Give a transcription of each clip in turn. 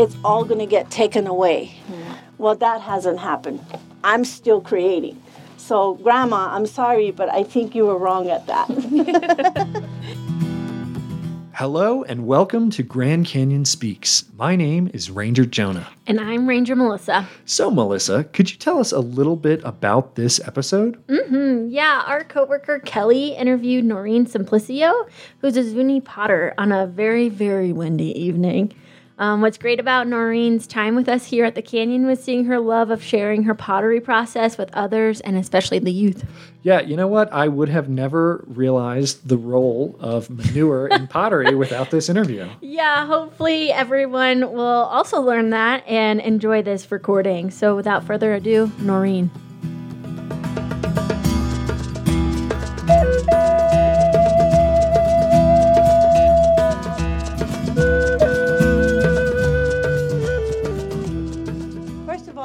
it's all going to get taken away. Well, that hasn't happened. I'm still creating. So, Grandma, I'm sorry, but I think you were wrong at that. Hello and welcome to Grand Canyon Speaks. My name is Ranger Jonah. And I'm Ranger Melissa. So, Melissa, could you tell us a little bit about this episode? Mm-hmm. Yeah, our coworker Kelly interviewed Noreen Simplicio, who's a Zuni potter, on a very, very windy evening. Um, what's great about Noreen's time with us here at the Canyon was seeing her love of sharing her pottery process with others and especially the youth. Yeah, you know what? I would have never realized the role of manure in pottery without this interview. Yeah, hopefully everyone will also learn that and enjoy this recording. So without further ado, Noreen.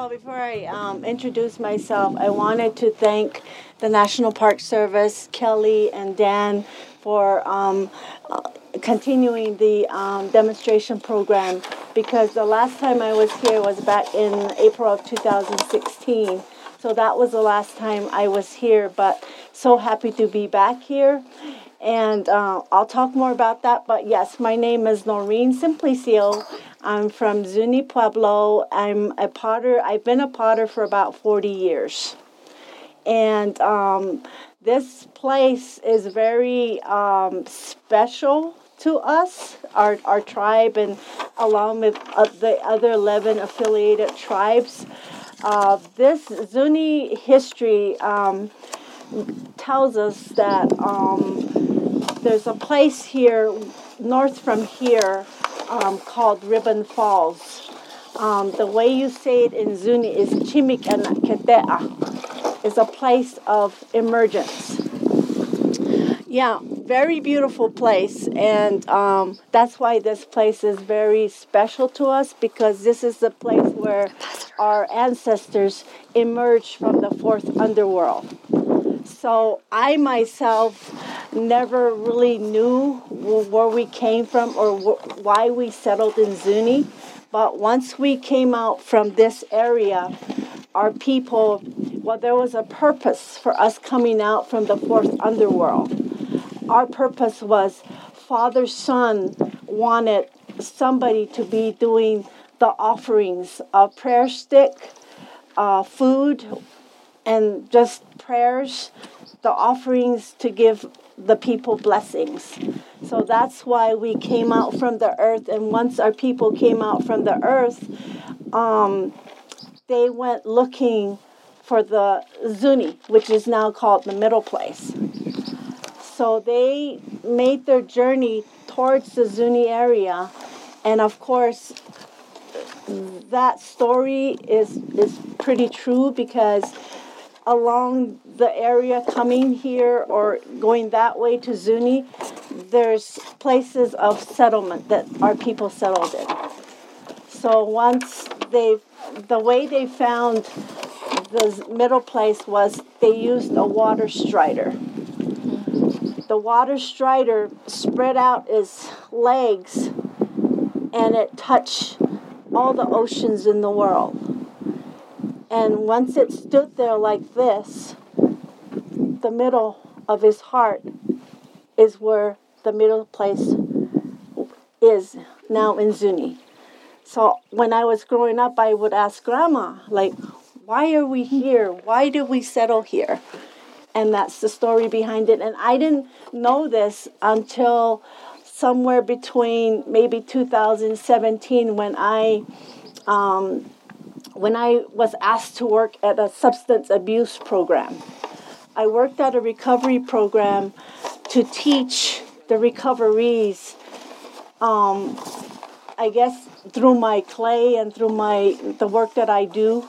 Before I um, introduce myself, I wanted to thank the National Park Service, Kelly and Dan, for um, uh, continuing the um, demonstration program because the last time I was here was back in April of 2016. So that was the last time I was here, but so happy to be back here. And uh, I'll talk more about that. But yes, my name is Noreen Simplicio. I'm from Zuni Pueblo. I'm a potter. I've been a potter for about 40 years. And um, this place is very um, special to us, our, our tribe, and along with uh, the other 11 affiliated tribes. Uh, this Zuni history um, tells us that um, there's a place here north from here um, called Ribbon Falls. Um, the way you say it in Zuni is Chimik It's a place of emergence. Yeah, very beautiful place, and um, that's why this place is very special to us because this is the place where our ancestors emerged from the fourth underworld. So I myself never really knew where we came from or wh- why we settled in Zuni. But once we came out from this area, our people, well, there was a purpose for us coming out from the fourth underworld. Our purpose was Father Sun wanted somebody to be doing the offerings of prayer stick, uh, food, and just prayers, the offerings to give the people blessings. So that's why we came out from the earth. And once our people came out from the earth, um, they went looking for the Zuni, which is now called the middle place. So they made their journey towards the Zuni area. And of course, that story is, is pretty true because along the area coming here or going that way to Zuni, there's places of settlement that our people settled in. So once they, the way they found the middle place was they used a water strider. The water strider spread out its legs and it touched all the oceans in the world. And once it stood there like this, the middle of his heart is where the middle place is now in Zuni. So when I was growing up, I would ask Grandma, like, why are we here? Why did we settle here? And that's the story behind it. And I didn't know this until somewhere between maybe 2017 when I um, when I was asked to work at a substance abuse program. I worked at a recovery program to teach the recoveries, um, I guess through my clay and through my the work that I do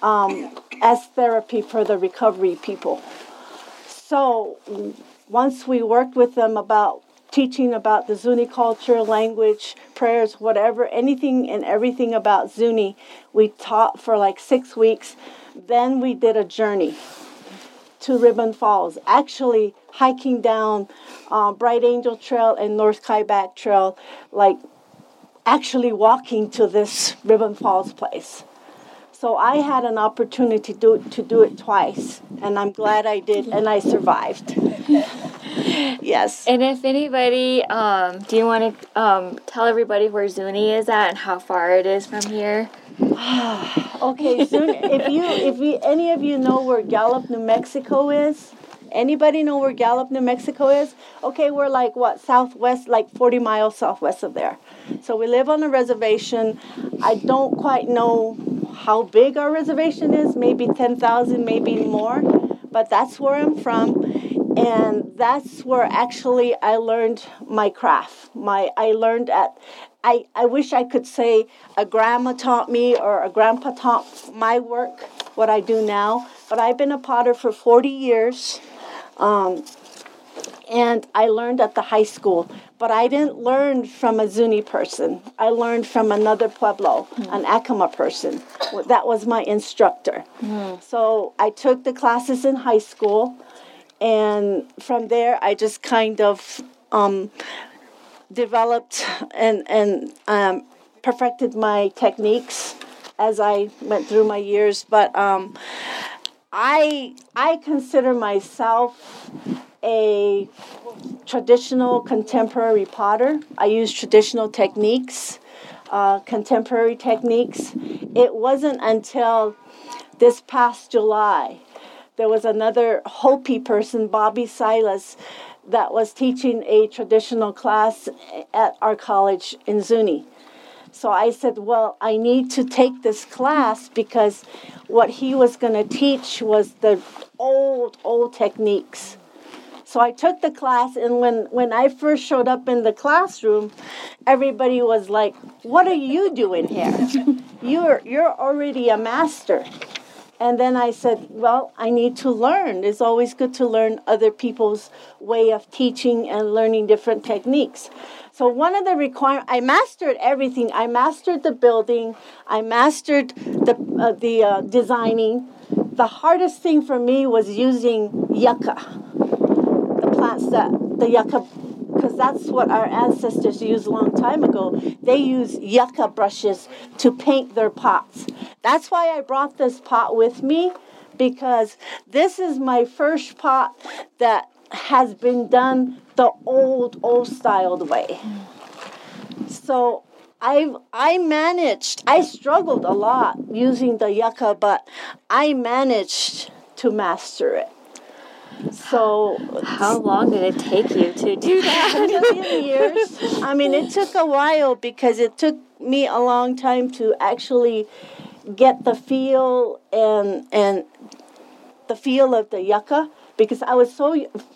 um, as therapy for the recovery people. So once we worked with them about teaching about the Zuni culture, language, prayers, whatever, anything and everything about Zuni. We taught for like six weeks. Then we did a journey to Ribbon Falls, actually hiking down uh, Bright Angel Trail and North Kaibab Trail, like actually walking to this Ribbon Falls place. So I had an opportunity to do, to do it twice, and I'm glad I did, and I survived. yes. And if anybody, um, do you want to um, tell everybody where Zuni is at and how far it is from here? okay, Zuni, if you if you any of you know where Gallup, New Mexico is, anybody know where Gallup, New Mexico is? Okay, we're like what southwest, like 40 miles southwest of there. So we live on a reservation. I don't quite know how big our reservation is, maybe 10,000, maybe more, but that's where I'm from. And that's where actually I learned my craft. My I learned at I, I wish I could say a grandma taught me or a grandpa taught my work, what I do now. But I've been a potter for 40 years. Um, and I learned at the high school. But I didn't learn from a Zuni person. I learned from another Pueblo, mm. an Acoma person. That was my instructor. Mm. So I took the classes in high school, and from there I just kind of um, developed and and um, perfected my techniques as I went through my years. But um, I I consider myself a traditional contemporary potter. I use traditional techniques, uh, contemporary techniques. It wasn't until this past July there was another Hopi person, Bobby Silas, that was teaching a traditional class at our college in Zuni. So I said, Well, I need to take this class because what he was going to teach was the old, old techniques. So I took the class, and when, when I first showed up in the classroom, everybody was like, What are you doing here? you're, you're already a master. And then I said, Well, I need to learn. It's always good to learn other people's way of teaching and learning different techniques. So one of the requirements, I mastered everything. I mastered the building. I mastered the uh, the uh, designing. The hardest thing for me was using yucca the plants that the yucca because that's what our ancestors used a long time ago. They use yucca brushes to paint their pots. That's why I brought this pot with me because this is my first pot that has been done the old, old styled way. So I've I managed. I struggled a lot using the yucca, but I managed to master it. So, how long did it take you to do that? a million years. I mean, it took a while because it took me a long time to actually get the feel and and the feel of the yucca because I was so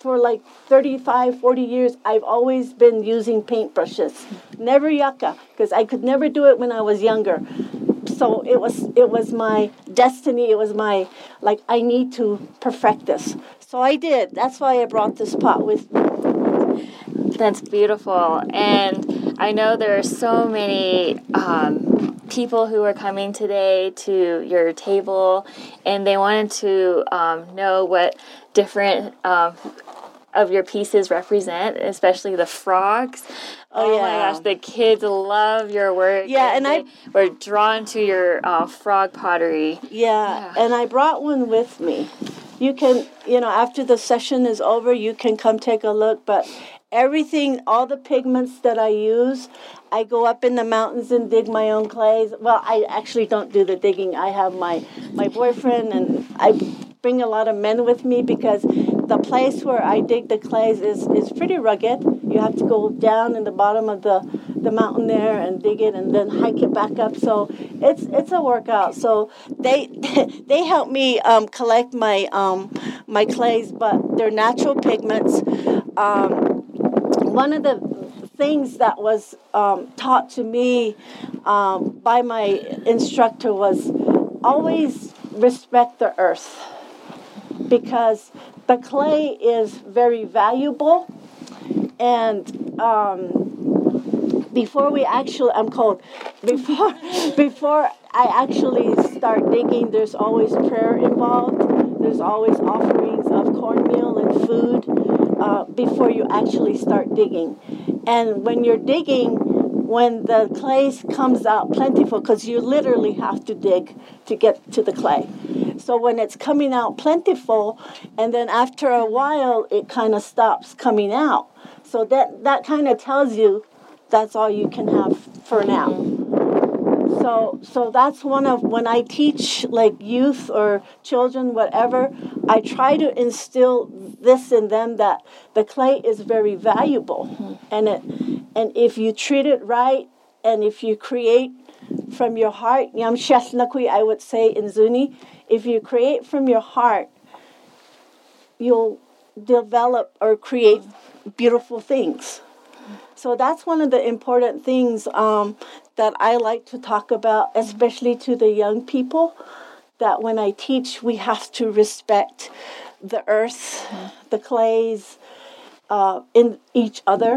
for like 35 40 years I've always been using paintbrushes never yucca because I could never do it when I was younger so it was it was my destiny it was my like I need to perfect this so I did. That's why I brought this pot with me. That's beautiful. And I know there are so many um, people who are coming today to your table and they wanted to um, know what different um, of your pieces represent, especially the frogs. Oh, oh yeah. my gosh, the kids love your work. Yeah, and, and I were drawn to your uh, frog pottery. Yeah, yeah, and I brought one with me you can, you know, after the session is over, you can come take a look. But everything, all the pigments that I use, I go up in the mountains and dig my own clays. Well, I actually don't do the digging. I have my my boyfriend, and I bring a lot of men with me because the place where I dig the clays is is pretty rugged. You have to go down in the bottom of the the mountain there and dig it and then hike it back up. So it's it's a workout. So they they help me um, collect my um, my clays, but they're natural pigments. Um, one of the things that was um, taught to me um, by my instructor was always respect the earth because the clay is very valuable. And um, before we actually i'm cold. Before before i actually start digging there's always prayer involved. There's always offerings of cornmeal and food uh, before you actually start digging and when you're digging when the clay comes out plentiful, because you literally have to dig to get to the clay. So when it's coming out plentiful, and then after a while it kind of stops coming out. So that that kind of tells you that's all you can have for now. So so that's one of when I teach like youth or children whatever, I try to instill this in them that the clay is very valuable and it and if you treat it right and if you create from your heart, yam I would say in Zuni, if you create from your heart, you'll develop or create beautiful things. So that's one of the important things um, that I like to talk about, especially to the young people. That when I teach, we have to respect the earth, the clays, uh, in each other,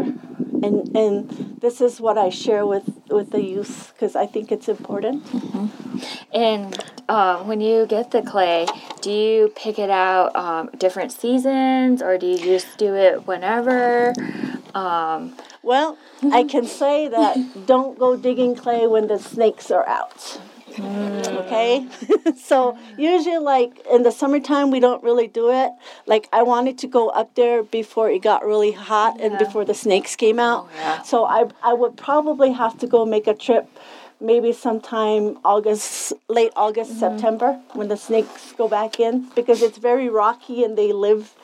and and this is what I share with with the youth because I think it's important. And um, when you get the clay, do you pick it out um, different seasons or do you just do it whenever? Um, Well, I can say that don't go digging clay when the snakes are out. Okay? so, usually, like in the summertime, we don't really do it. Like, I wanted to go up there before it got really hot and before the snakes came out. Oh, yeah. So, I, I would probably have to go make a trip maybe sometime August, late August, mm-hmm. September, when the snakes go back in because it's very rocky and they live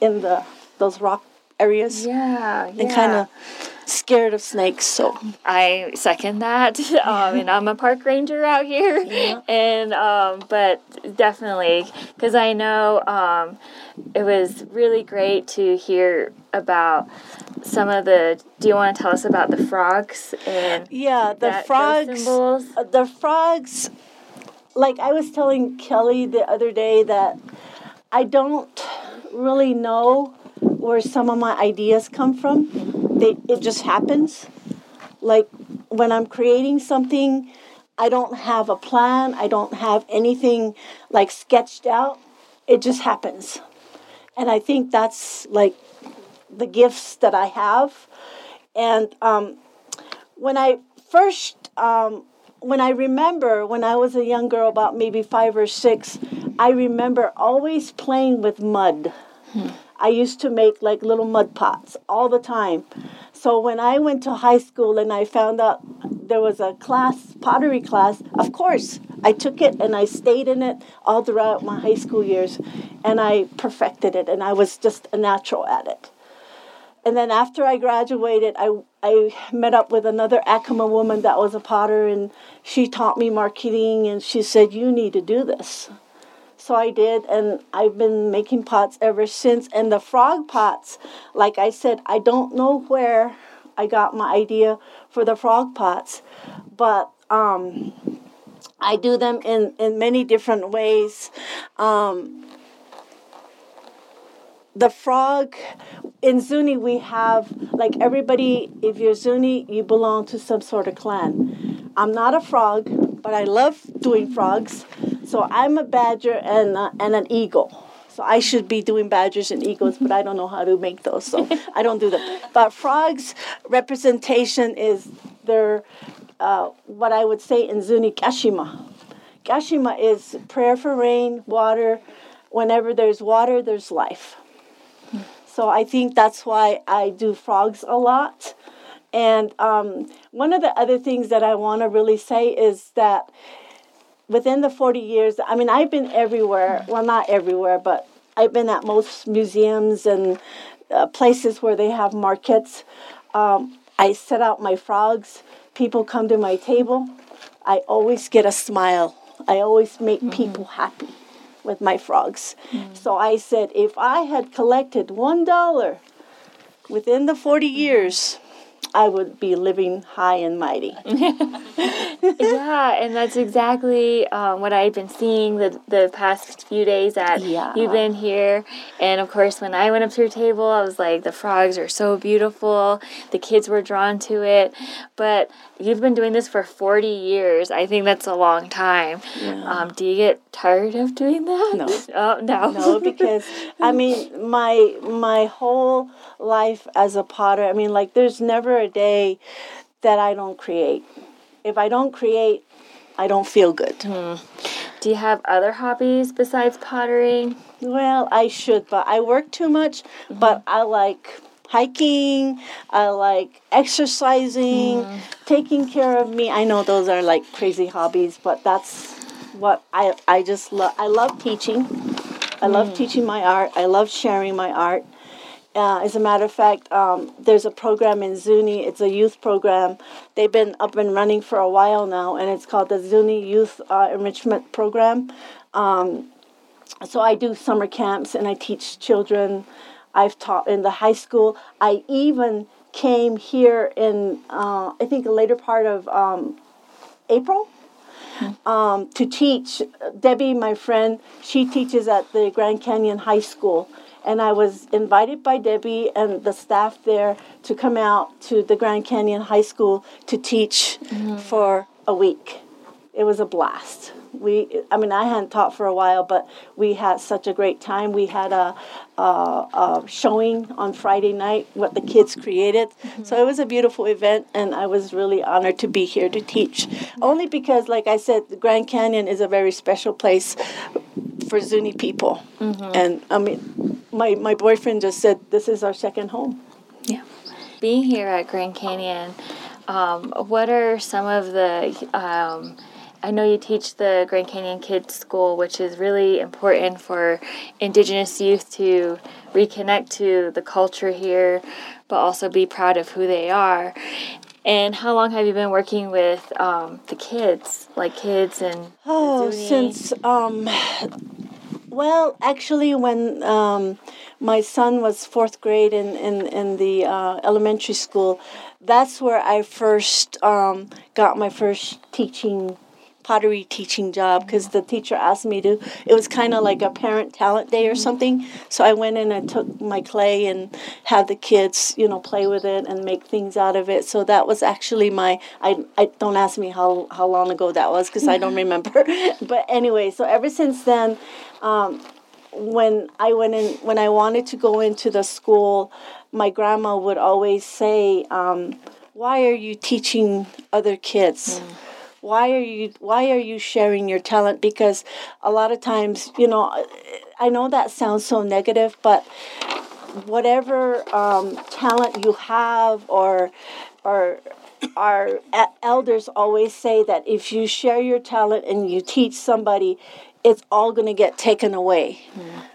in the those rock areas yeah, yeah. and kind of scared of snakes. So I second that. Um, and I'm a park ranger out here, and um, but definitely because I know um, it was really great to hear about some of the. Do you want to tell us about the frogs and yeah, the frogs. uh, The frogs. Like I was telling Kelly the other day that I don't really know where some of my ideas come from. They it just happens. Like when I'm creating something, I don't have a plan. I don't have anything like sketched out. It just happens. And I think that's like the gifts that I have. And um, when I first, um, when I remember when I was a young girl, about maybe five or six, I remember always playing with mud. I used to make like little mud pots all the time. So when I went to high school and I found out there was a class, pottery class, of course, I took it and I stayed in it all throughout my high school years and I perfected it and I was just a natural at it. And then after I graduated, I, I met up with another Acoma woman that was a potter, and she taught me marketing, and she said, You need to do this. So I did, and I've been making pots ever since. And the frog pots, like I said, I don't know where I got my idea for the frog pots, but um, I do them in, in many different ways. Um, the frog in Zuni we have like everybody if you're Zuni you belong to some sort of clan. I'm not a frog, but I love doing frogs. So I'm a badger and uh, and an eagle. So I should be doing badgers and eagles, but I don't know how to make those, so I don't do them. But frogs representation is their uh, what I would say in Zuni kashima. Kashima is prayer for rain, water. Whenever there's water, there's life. So I think that's why I do frogs a lot. And um, one of the other things that I want to really say is that within the 40 years, I mean, I've been everywhere. Well, not everywhere, but I've been at most museums and uh, places where they have markets. Um, I set out my frogs. People come to my table. I always get a smile. I always make people happy with my frogs. So I said, if I had collected one dollar within the 40 years, I would be living high and mighty. yeah, and that's exactly um, what I've been seeing the the past few days that Yeah. you've been here. And of course, when I went up to your table, I was like, the frogs are so beautiful. The kids were drawn to it. But you've been doing this for 40 years. I think that's a long time. Um, do you get tired of doing that? No. Oh, no. no because i mean my my whole life as a potter i mean like there's never a day that I don't create. If I don't create, I don't feel good. Hmm. Do you have other hobbies besides pottery? Well, I should, but I work too much. Mm-hmm. But I like hiking. I like exercising, hmm. taking care of me. I know those are like crazy hobbies, but that's what I I just love. I love teaching. I love hmm. teaching my art. I love sharing my art. Uh, as a matter of fact, um, there's a program in Zuni. It's a youth program. They've been up and running for a while now, and it's called the Zuni Youth uh, Enrichment Program. Um, so I do summer camps and I teach children. I've taught in the high school. I even came here in, uh, I think, a later part of um, April um, to teach. Debbie, my friend, she teaches at the Grand Canyon High School. And I was invited by Debbie and the staff there to come out to the Grand Canyon High School to teach mm-hmm. for a week. It was a blast. We, I mean, I hadn't taught for a while, but we had such a great time. We had a, a, a showing on Friday night what the kids created. So it was a beautiful event, and I was really honored to be here to teach. Only because, like I said, the Grand Canyon is a very special place for Zuni people. And I mean, my, my boyfriend just said, This is our second home. Yeah. Being here at Grand Canyon, um, what are some of the um, I know you teach the Grand Canyon Kids School, which is really important for Indigenous youth to reconnect to the culture here, but also be proud of who they are. And how long have you been working with um, the kids, like kids and Oh, Zuni? since um, well, actually, when um, my son was fourth grade in in in the uh, elementary school, that's where I first um, got my first teaching pottery teaching job because the teacher asked me to it was kind of like a parent talent day or something. So i went in and took my clay and had the kids you know play with it and make things out of it. So that was actually my i, I don't ask me how, how long ago that was because i don't remember. But anyway so ever since then um, when I went in, when I wanted to go into the school, my grandma would always say, um, "Why are you teaching other kids? Why are you Why are you sharing your talent?" Because a lot of times, you know, I know that sounds so negative, but whatever um, talent you have, or or our elders always say that if you share your talent and you teach somebody, it's all going to get taken away.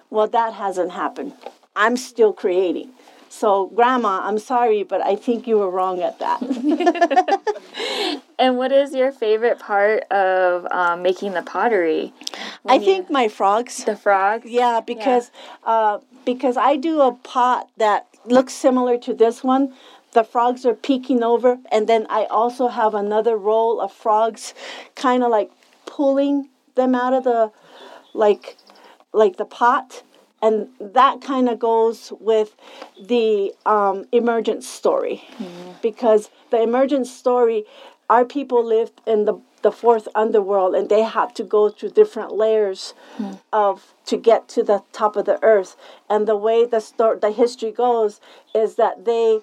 Well, that hasn't happened. I'm still creating. So, Grandma, I'm sorry, but I think you were wrong at that. And what is your favorite part of um, making the pottery? I When you- think my frogs. the frogs. Yeah, because uh, because I do a pot that looks similar to this one. The frogs are peeking over, and then I also have another roll of frogs, kind of like pulling them out of the, like, like the pot, and that kind of goes with the um, emergence story, because the emergent story, our people lived in the the fourth underworld, and they had to go through different layers hmm. of to get to the top of the earth. And the way the story, the history goes, is that they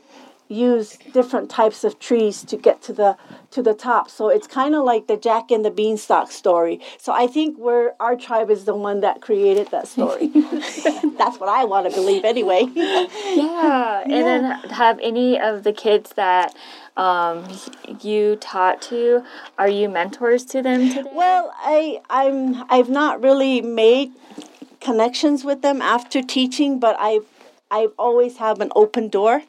use different types of trees to get to the to the top. So it's kind of like the Jack and the Beanstalk story. So I think we're our tribe is the one that created that story. That's what I want to believe anyway. Yeah. And then have any of the kids that um, you taught to, are you mentors to them today? Well, I I'm I've not really made connections with them after teaching, but I've I've always have an open door.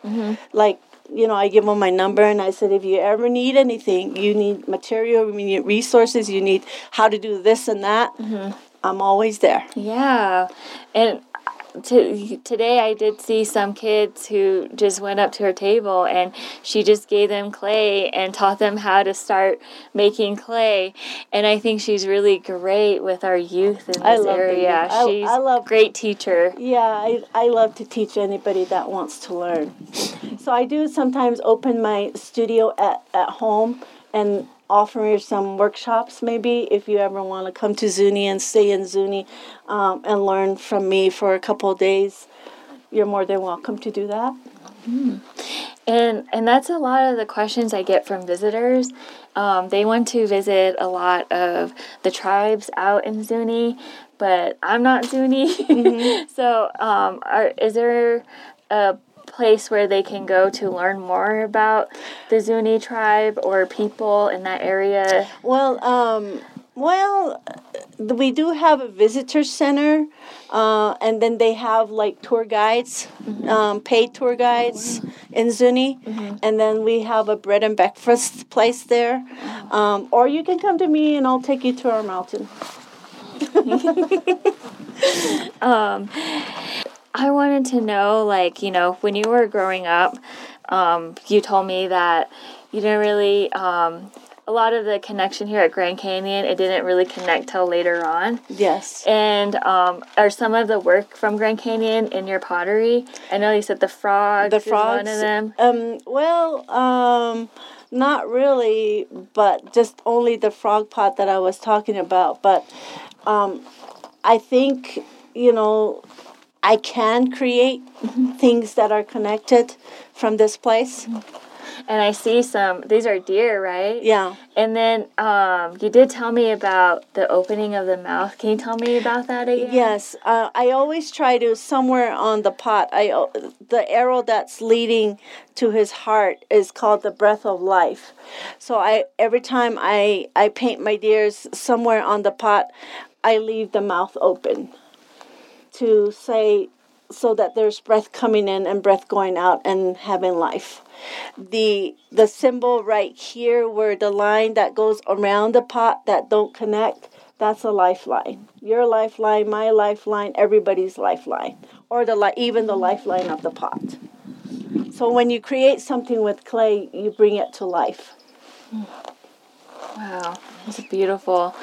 Like you know, I give them my number and I said, if you ever need anything, you need material, you need resources, you need how to do this and that, mm-hmm. I'm always there. Yeah, and to, today I did see some kids who just went up to her table and she just gave them clay and taught them how to start making clay. And I think she's really great with our youth in this I love the area. I- she's I love- great teacher. Yeah, I, I love to teach anybody that wants to learn. So I do sometimes open my studio at, at home and offer some workshops maybe if you ever want to come to Zuni and stay in Zuni um, and learn from me for a couple days. You're more than welcome to do that. And and that's a lot of the questions I get from visitors. Um, they want to visit a lot of the tribes out in Zuni, but I'm not Zuni. so, um, are, is there a place where they can go to learn more about the Zuni tribe or people in that area? Well, um, well, uh, we do have a visitor center, uh, and then they have like tour guides, um, paid tour guides in Zuni, and then we have a bread and breakfast place there. Um, or you can come to me, and I'll take you to our mountain. I wanted to know, like, you know, when you were growing up, um, you told me that you didn't really, um, a lot of the connection here at Grand Canyon, it didn't really connect till later on. Yes. And um, are some of the work from Grand Canyon in your pottery? I know you said the frogs. the is frogs. one of them. Um, well, um, not really, but just only the frog pot that I was talking about. But um, I think you know I can create things that are connected from this place. And I see some. These are deer, right? Yeah. And then um, you did tell me about the opening of the mouth. Can you tell me about that again? Yes, uh, I always try to somewhere on the pot. I o- the arrow that's leading to his heart is called the breath of life. So I every time I I paint my deers somewhere on the pot, I leave the mouth open to say so that there's breath coming in and breath going out and having life. The the symbol right here where the line that goes around the pot that don't connect, that's a lifeline. Your lifeline, my lifeline, everybody's lifeline, or the li- even the lifeline of the pot. So when you create something with clay, you bring it to life. Wow, that's beautiful.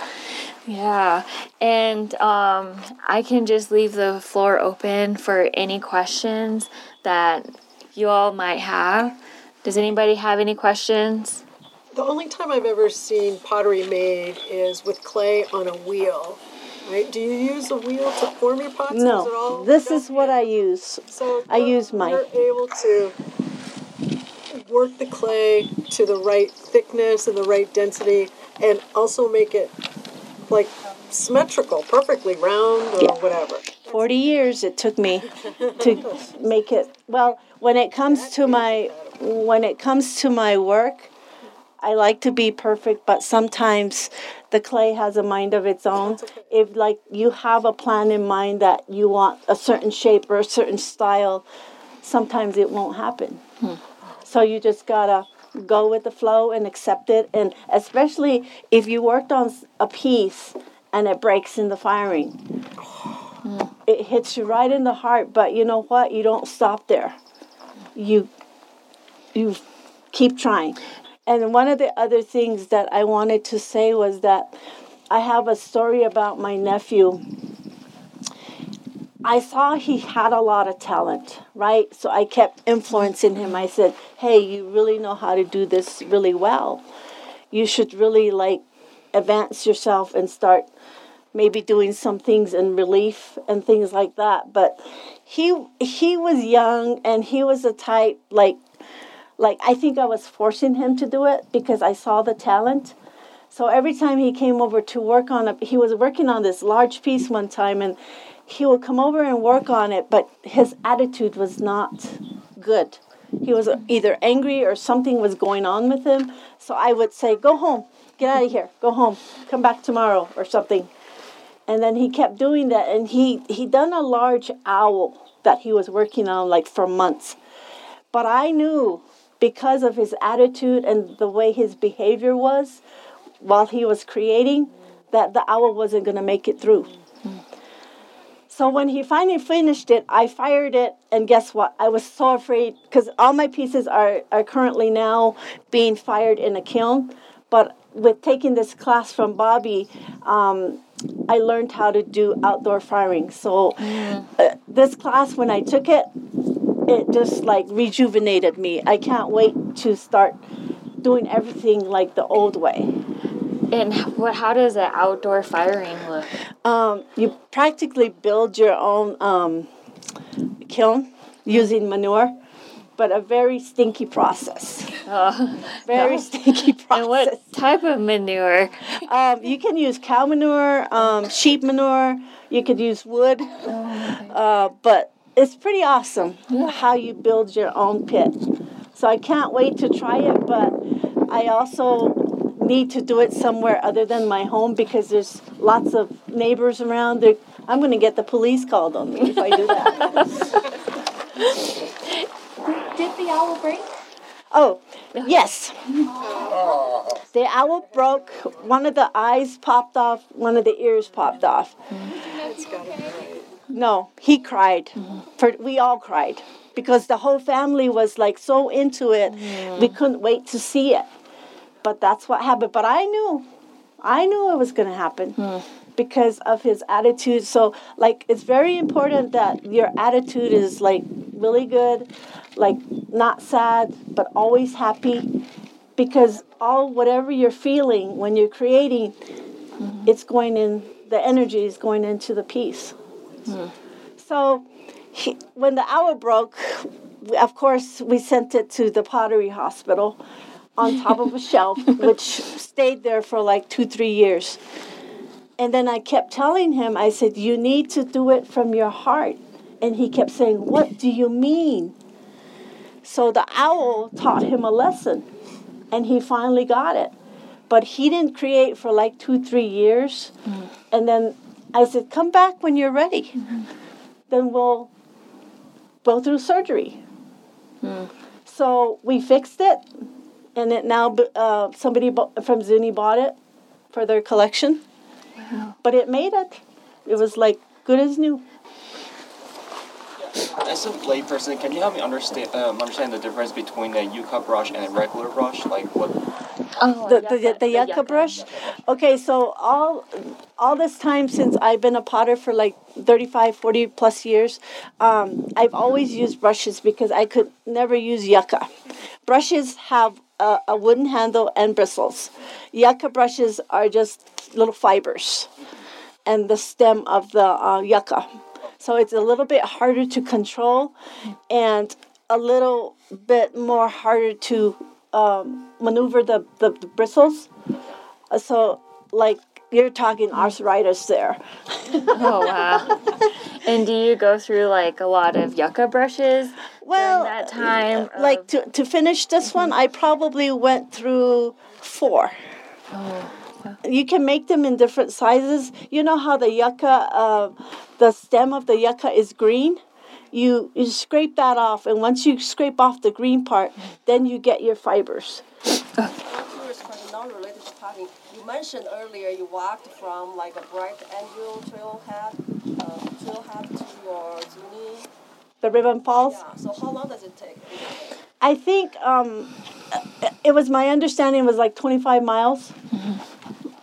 Yeah, and um, I can just leave the floor open for any questions that you all might have. Does anybody have any questions? The only time I've ever seen pottery made is with clay on a wheel. Right? Do you use a wheel to form your pots? Is it No, all this is what I use. So I you're- use mine. You're able to work the clay to the right thickness and the right density, and also make it like symmetrical, perfectly round or Yeah. whatever. 40 years it took me to make it. Well when it comes to my when it comes to my work i like to be perfect but sometimes the clay has a mind of its own. If like you have a plan in mind that you want a certain shape or a certain style sometimes it won't happen. Hmm. So you just gotta go with the flow and accept it. And especially if you worked on a piece and it breaks in the firing. It hits you right in the heart but you know what? You don't stop there. You you keep trying. And one of the other things that i wanted to say was that i have a story about my nephew I saw he had a lot of talent, right? So I kept influencing him. I said, "Hey, you really know how to do this really well. You should really like advance yourself and start maybe doing some things in relief and things like that." But he he was young and he was a type like like I think I was forcing him to do it because I saw the talent. So every time he came over to work on a, he was working on this large piece one time, and he would come over and work on it, but his attitude was not good. He was either angry or something was going on with him. So I would say, "Go home, get out of here, go home, come back tomorrow," or something. And then he kept doing that, and he he done a large owl that he was working on like for months. But I knew because of his attitude and the way his behavior was while he was creating that the owl wasn't going to make it through. So when he finally finished it, I fired it, and guess what? I was so afraid because all my pieces are, are currently now being fired in a kiln. But with taking this class from Bobby, um, I learned how to do outdoor firing. So uh, this class, when I took it, it just like rejuvenated me. I can't wait to start doing everything like the old way. And what? How does an outdoor firing look? Um, you practically build your own um, kiln using manure, but a very stinky process. Oh. Very stinky process. And what type of manure? Um, you can use cow manure, um, sheep manure. You could use wood, uh, but it's pretty awesome how you build your own pit. So I can't wait to try it, but I also need to do it somewhere other than my home because there's lots of neighbors around. They're, I'm going to get the police called on me if I do that. Did the owl break? Oh, yes. The owl broke. One of the eyes popped off. One of the ears popped off. It's gotta be right. No, he cried. For we all cried because the whole family was like so into it. We couldn't wait to see it. But that's what happened. But I knew, I knew it was going to happen hmm. because of his attitude. So like, it's very important that your attitude is like really good, like not sad, but always happy. Because all whatever you're feeling when you're creating, mm-hmm. it's going in. The energy is going into the piece. Hmm. So he, when the hour broke, of course, we sent it to the pottery hospital on top of a shelf, which stayed there for like two, three years. And then I kept telling him, I said, You need to do it from your heart. And he kept saying, What do you mean? So the owl taught him a lesson, and he finally got it. But he didn't create for like two, three years. Mm. And then I said, Come back when you're ready. Mm-hmm. Then we'll go through surgery. Mm. So we fixed it, and it now uh, somebody from Zuni bought it for their collection. But it made it. It was like good as new. As a layperson, can you help me understand um, understand the difference between a yucca brush and a regular brush? Like what? Oh, the, the, the, yucca brush. Okay, so all all this time since I've been a potter for like 35, 40 plus years, um, I've always used brushes because I could never use yucca. Brushes have a, a wooden handle and bristles. Yucca brushes are just little fibers and the stem of the uh, yucca. So it's a little bit harder to control and a little bit more harder to um, maneuver the, the, the bristles. Uh, So, like, you're talking arthritis there. Oh wow! and do you go through like a lot of yucca brushes Well, that time? like of- to, to finish this one, I probably went through four. You can make them in different sizes. You know how the yucca, uh, the stem of the yucca is green? You, you scrape that off, and once you scrape off the green part, then you get your fibers. curious question, not related to potting. You mentioned earlier you walked from like a Bright Angel trailhead, uh, trailhead to your Zuni. The ribbon falls. Yeah. So how long does it take? I think um, it was my understanding it was like 25 miles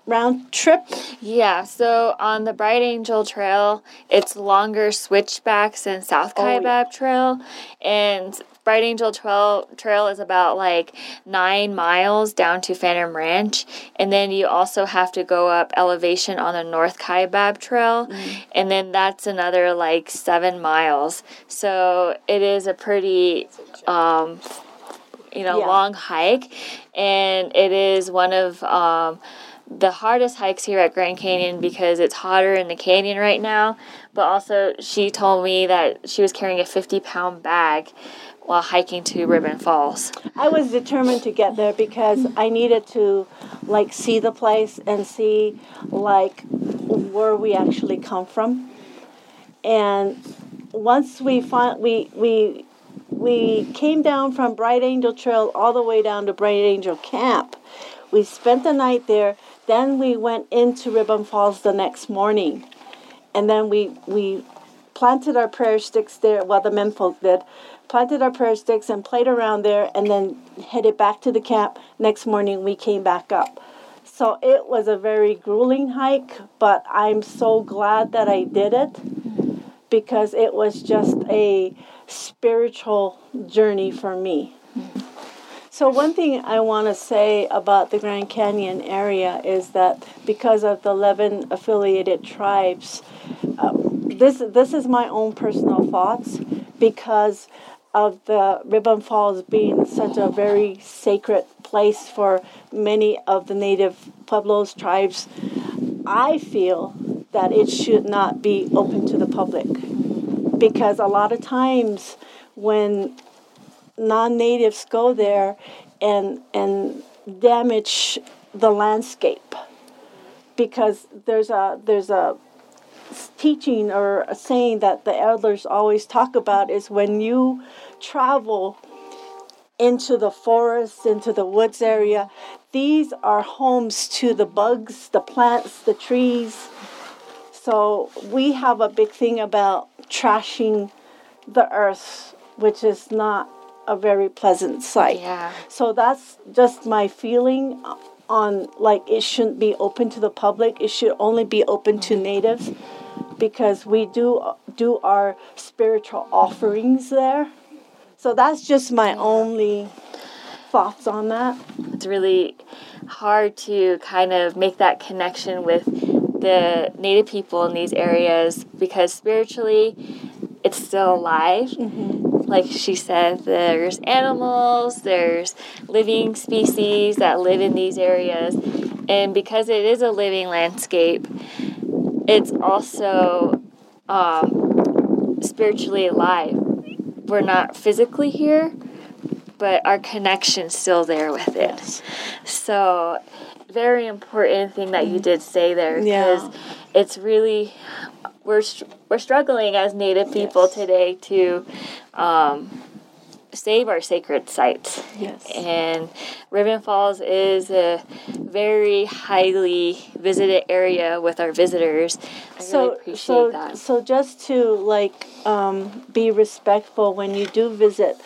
round trip. Yeah, so on the Bright Angel Trail, it's longer switchbacks than South Oh, yeah. Kaibab Trail, and Bright Angel Trail Trail is about like nine miles down to Phantom Ranch, and then you also have to go up elevation on the North Kaibab Trail, Mm. and then that's another like seven miles. So it is a pretty um, you know Yeah. long hike and it is one of um, the hardest hikes here at grand canyon because it's hotter in the canyon right now but also she told me that she was carrying a 50 pound bag while hiking to ribbon falls I was determined to get there because I needed to like see the place and see like where we actually come from. And once we find we we we came down from Bright Angel Trail all the way down to Bright Angel Camp. We spent the night there. Then we went into Ribbon Falls the next morning, and then we we planted our prayer sticks there. Well, the menfolk did. Planted our prayer sticks and played around there, and then headed back to the camp. Next morning, we came back up. So it was a very grueling hike, but I'm so glad that I did it because it was just a spiritual journey for me. So, one thing I want to say about the Grand Canyon area is that because of the 11 affiliated tribes, uh, this, this is my own personal thoughts because of the Ribbon Falls being such a very sacred place for many of the native pueblos tribes, I feel that it should not be open to the public. Because a lot of times when non-natives go there and and damage the landscape because there's a there's a teaching or a saying that the elders always talk about is when you travel into the forest, into the woods area, these are homes to the bugs, the plants, the trees. So we have a big thing about trashing the earth, which is not a very pleasant sight. Yeah. So that's just my feeling on like it shouldn't be open to the public. It should only be open to natives because we do do our spiritual offerings there. So that's just my only thoughts on that. It's really hard to kind of make that connection with the native people in these areas because spiritually it's still alive. Mm-hmm. Like she said, there's animals, there's living species that live in these areas. And because it is a living landscape, it's also um, spiritually alive. We're not physically here, but our connection's still there with it. So, very important thing that you did say there because Yeah. it's really we're we're struggling as Native people Yes. today to um, save our sacred sites. Yes. And Ribbon Falls is a very highly visited area with our visitors. I so really appreciate so that. so just to like um, be respectful when you do visit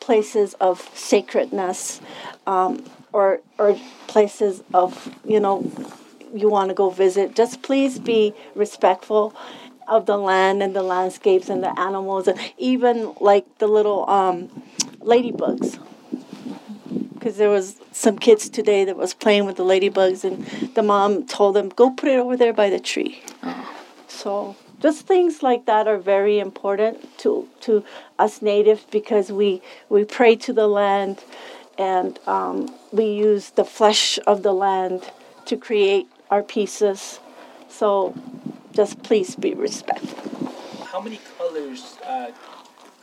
places of sacredness um, or or places of you know you want to go visit just please be respectful of the land and the landscapes and the animals and even like the little um, ladybugs. Because there was some kids today that was playing with the ladybugs and the mom told them go put it over there by the tree. So just things like that are very important to to us natives because we we pray to the land and um, we use the flesh of the land to create our pieces. So just please be respectful How many colors uh,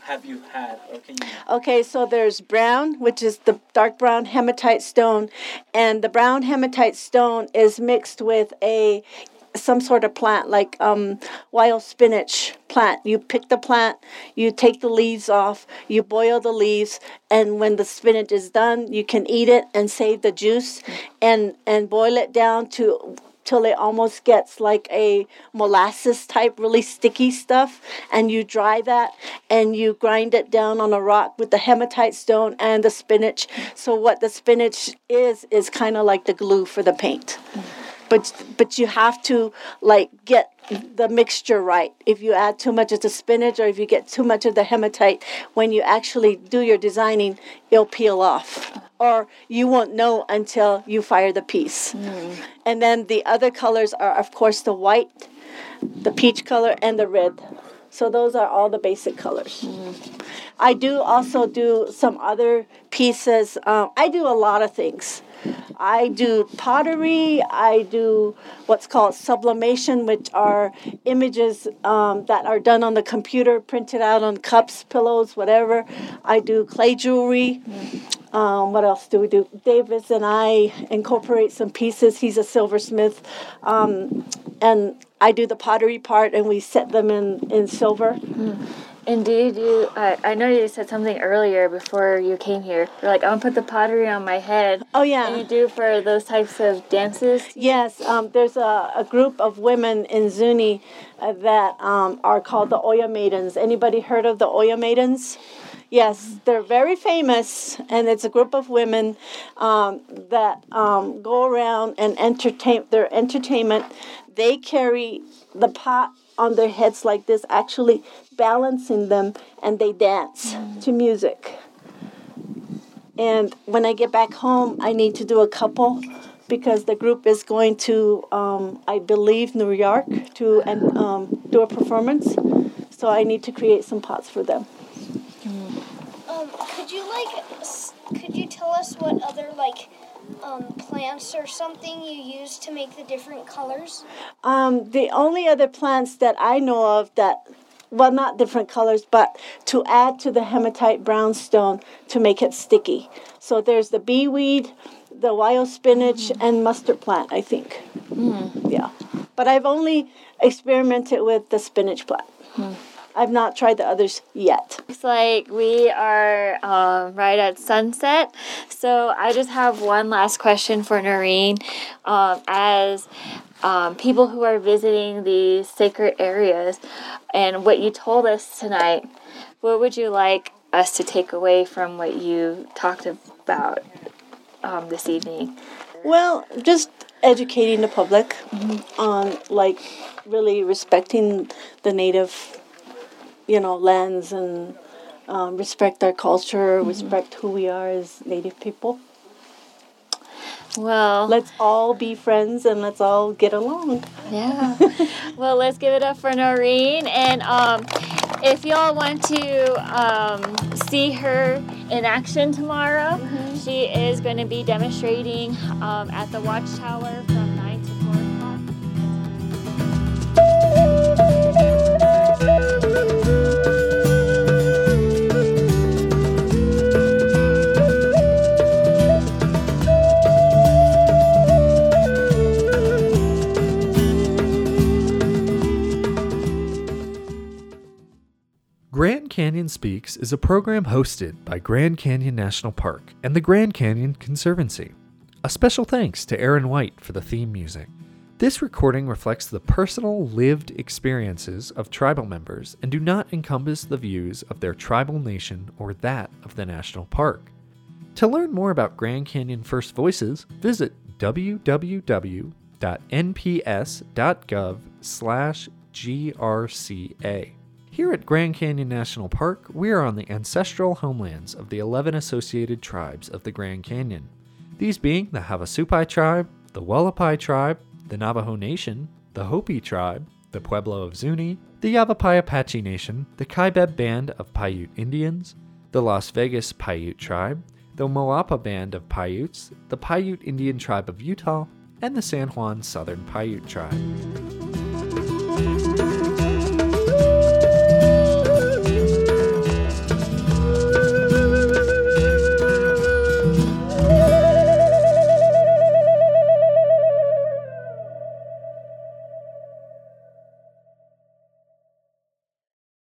have you had, or can you? Okay, so there's brown, which is the dark brown hematite stone, and the brown hematite stone is mixed with a some sort of plant like um, wild spinach plant. You pick the plant, you take the leaves off, you boil the leaves, and when the spinach is done, you can eat it and save the juice, and and boil it down to till it almost gets like a molasses type, really sticky stuff. And you dry that and you grind it down on a rock with the hematite stone and the spinach. So, what the spinach is, is kind of like the glue for the paint. But, but you have to like get the mixture right. If you add too much of the spinach or if you get too much of the hematite, when you actually do your designing, it'll peel off. Or you won't know until you fire the piece. And then the other colors are, of course, the white, the peach color, and the red. So those are all the basic colors. I do also do some other pieces. Um, I do a lot of things. I do pottery. I do what's called sublimation, which are images um, that are done on the computer, printed out on cups, pillows, whatever. I do clay jewelry. Um, what else do we do? Davis and I incorporate some pieces. He's a silversmith. Um, and I do the pottery part, and we set them in, in silver. And do you? I I know you said something earlier before you came here. You're like, I'm gonna put the pottery on my head. Oh, yeah. And you do for those types of dances. Yes, um, there's a, a group of women in Zuni uh, that um, are called the Olla Maidens. Anybody heard of the Olla Maidens? Yes, they're very famous, and it's a group of women um, that um, go around and entertain their entertainment. They carry the pot on their heads like this, actually balancing them, and they dance to music. And when I get back home, I need to do a couple because the group is going to, um, I believe, New York to and um, do a performance. So I need to create some pots for them. Um, could you like, could you tell us what other like um, plants or something you use to make the different colors? Um, the only other plants that I know of that, well, not different colors, but to add to the hematite brownstone to make it sticky. So there's the bee weed, the wild spinach, and mustard plant, I think. Yeah. But I've only experimented with the spinach plant. I've not tried the others yet. It's like we are um, right at sunset. So I just have one last question for Noreen. Um, as um, people who are visiting these sacred areas and what you told us tonight, what would you like us to take away from what you talked about um, this evening? Well, just educating the public on like really respecting the native, you know, lands and um, respect our culture, respect who we are as native people. Well, Let's all be friends and let's all get along. Yeah. well, let's give it up for Noreen. And um, if y'all want to um, see her in action tomorrow, she is going to be demonstrating um, at the Watchtower Grand Canyon Speaks is a program hosted by Grand Canyon National Park and the Grand Canyon Conservancy. A special thanks to Aaron White for the theme music. This recording reflects the personal lived experiences of tribal members and do not encompass the views of their tribal nation or that of the national park. To learn more about Grand Canyon First Voices, visit www.nps.gov/grca. Here at Grand Canyon National Park, we are on the ancestral homelands of the 11 associated tribes of the Grand Canyon. These being the Havasupai tribe, the Hualapai tribe, the Navajo Nation, the Hopi tribe, the Pueblo of Zuni, the Yavapai Apache Nation, the Kaibab Band of Paiute Indians, the Las Vegas Paiute tribe, the Moapa Band of Paiutes, the Paiute Indian tribe of Utah, and the San Juan Southern Paiute tribe.